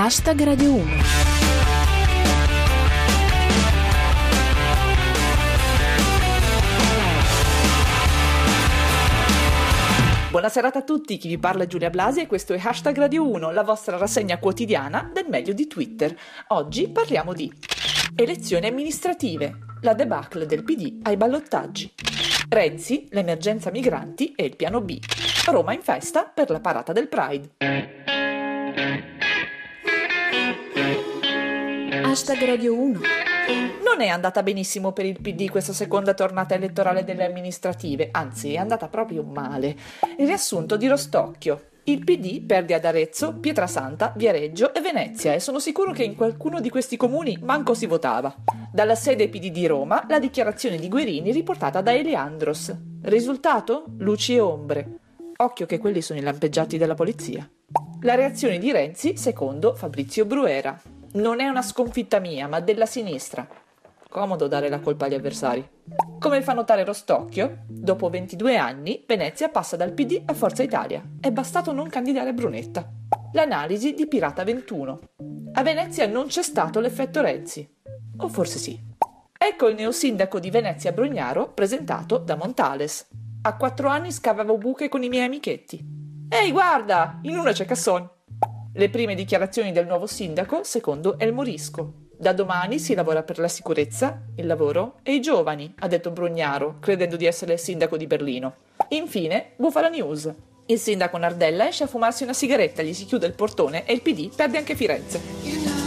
Hashtag Radio 1. Buonasera a tutti, chi vi parla è Giulia Blasi e questo è Hashtag Radio 1, la vostra rassegna quotidiana del meglio di Twitter. Oggi parliamo di elezioni amministrative, la debacle del PD ai ballottaggi, Renzi, l'emergenza migranti e il piano B, Roma in festa per la parata del Pride. Hashtag Radio 1. Non è andata benissimo per il PD questa seconda tornata elettorale delle amministrative, anzi è andata proprio male. Il riassunto di Rostocchio. Il PD perde ad Arezzo, Pietrasanta, Viareggio e Venezia e sono sicuro che in qualcuno di questi comuni manco si votava. Dalla sede PD di Roma la dichiarazione di Guerini riportata da Eliandros. Risultato? Luci e ombre. Occhio che quelli sono i lampeggiati della polizia. La reazione di Renzi, secondo Fabrizio Bruera. Non è una sconfitta mia, ma della sinistra. Comodo dare la colpa agli avversari. Come fa notare Rostocchio, dopo 22 anni Venezia passa dal PD a Forza Italia. È bastato non candidare Brunetta. L'analisi di Pirata 21. A Venezia non c'è stato l'effetto Renzi. O forse sì. Ecco il neosindaco di Venezia Brugnaro presentato da Montales. A quattro anni scavavo buche con i miei amichetti. Ehi, guarda, in una c'è Casson. Le prime dichiarazioni del nuovo sindaco, secondo El Morisco. Da domani si lavora per la sicurezza, il lavoro e i giovani, ha detto Brugnaro, credendo di essere il sindaco di Berlino. Infine, Bufala News. Il sindaco Nardella esce a fumarsi una sigaretta, gli si chiude il portone e il PD perde anche Firenze.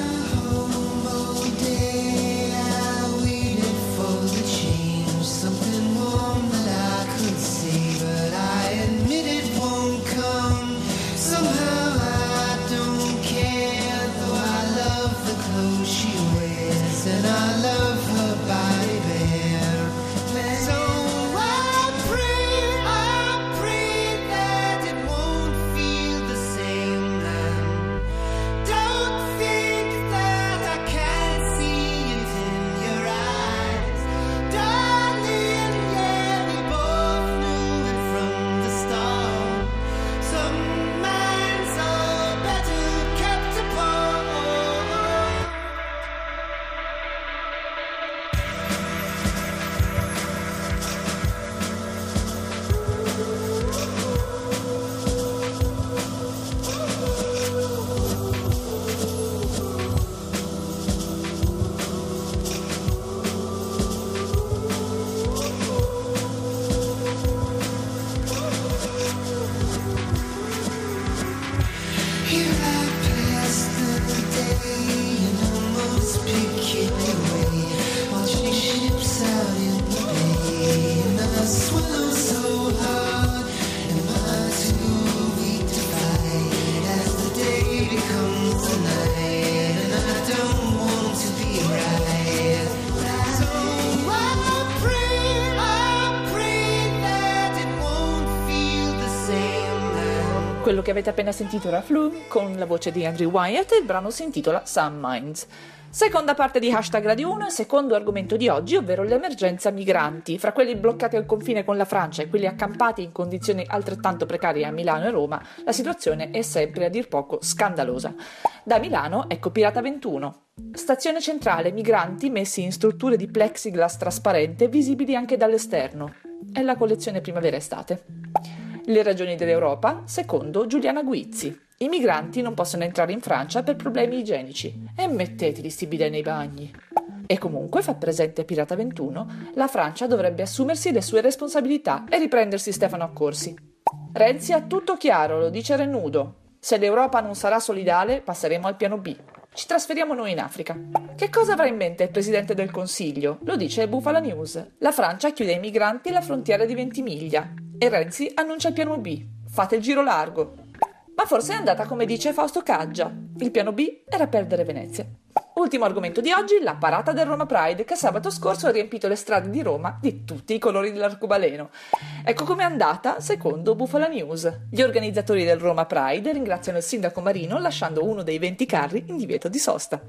you. Quello che avete appena sentito era Flume con la voce di Andrew Wyatt e il brano si intitola Some Minds. Seconda parte di Hashtag Radio 1 e secondo argomento di oggi, ovvero l'emergenza migranti. Fra quelli bloccati al confine con la Francia e quelli accampati in condizioni altrettanto precarie a Milano e Roma, la situazione è sempre a dir poco scandalosa. Da Milano, ecco Pirata 21. Stazione centrale, migranti messi in strutture di plexiglass trasparente visibili anche dall'esterno. È la collezione primavera-estate. Le ragioni dell'Europa, secondo Giuliana Guizzi. I migranti non possono entrare in Francia per problemi igienici. E metteteli sti bidet nei bagni. E comunque, fa presente Pirata 21, la Francia dovrebbe assumersi le sue responsabilità e riprendersi Stefano Accorsi. Renzi ha tutto chiaro, lo dice Renudo. Se l'Europa non sarà solidale, passeremo al piano B. Ci trasferiamo noi in Africa. Che cosa avrà in mente il Presidente del Consiglio? Lo dice Bufala News. La Francia chiude ai migranti alla frontiera di Ventimiglia. E Renzi annuncia il piano B. Fate il giro largo. Ma forse è andata come dice Fausto Caggia. Il piano B era perdere Venezia. Ultimo argomento di oggi, la parata del Roma Pride che sabato scorso ha riempito le strade di Roma di tutti i colori dell'arcobaleno. Ecco com'è andata secondo Bufala News. Gli organizzatori del Roma Pride ringraziano il sindaco Marino lasciando uno dei 20 carri in divieto di sosta.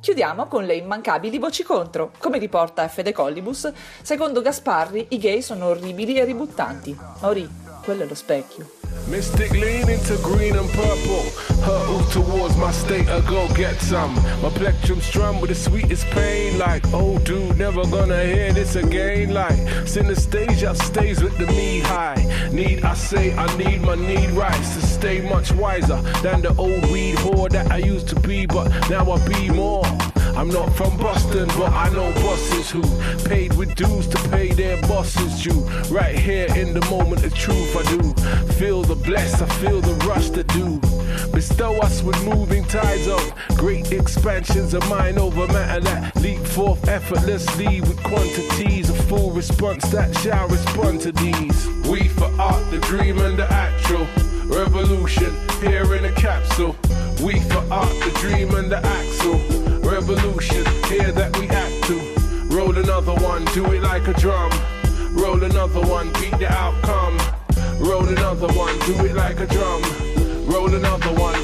Chiudiamo con le immancabili voci contro. Come riporta Fede Collibus, secondo Gasparri i gay sono orribili e ributtanti. Mauri, quello è lo specchio. Mystic lean into green and purple. Hurtle towards my state of go get some. My plectrum strum with the sweetest pain. Like, oh dude, never gonna hear this again. Like, synesthesia stays with the knee high. Need I say I need my need rights to stay much wiser than the old weed whore that I used to be, but now I be more. I'm not from Boston, but I know bosses who paid with dues to pay their bosses due. Right here in the moment of truth, I do feel the bless, I feel the rush to do. Bestow us with moving tides of great expansions of mind over matter that leap forth effortlessly with quantities of full response that shall respond to these. We for art, the dream and the actual revolution here in a capsule. We for art, the dream and the axle revolution here that we act to. Roll another one, do it like a drum. Roll another one, beat the outcome. Roll another one, do it like a drum. Roll another one,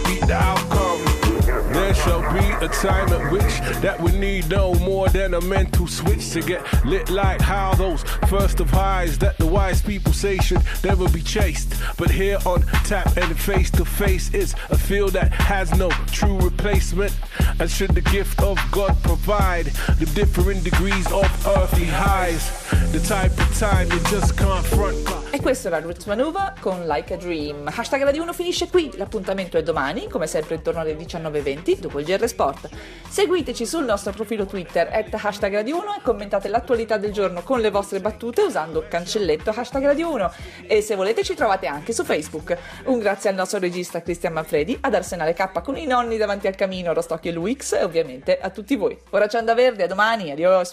a time at which that we need no more than a mental switch to get lit like how those first of highs that the wise people say should never be chased. But here on tap and face to face is a field that has no true replacement. And should the gift of God provide the different degrees of earthly highs, the type of time you just can't front. E questo era Roots Manuva con Like a Dream. Hashtag Radio 1 finisce qui, l'appuntamento è domani, come sempre intorno alle 19.20, dopo il GR Sport. Seguiteci sul nostro profilo Twitter, at hashtag Radio 1 e commentate l'attualità del giorno con le vostre battute usando cancelletto hashtag Radio 1. E se volete ci trovate anche su Facebook. Un grazie al nostro regista Cristian Manfredi, ad Arsenale K con i nonni davanti al camino, Rostocchio e Luix e ovviamente a tutti voi. Ora c'è Anda Verde, a domani, adios!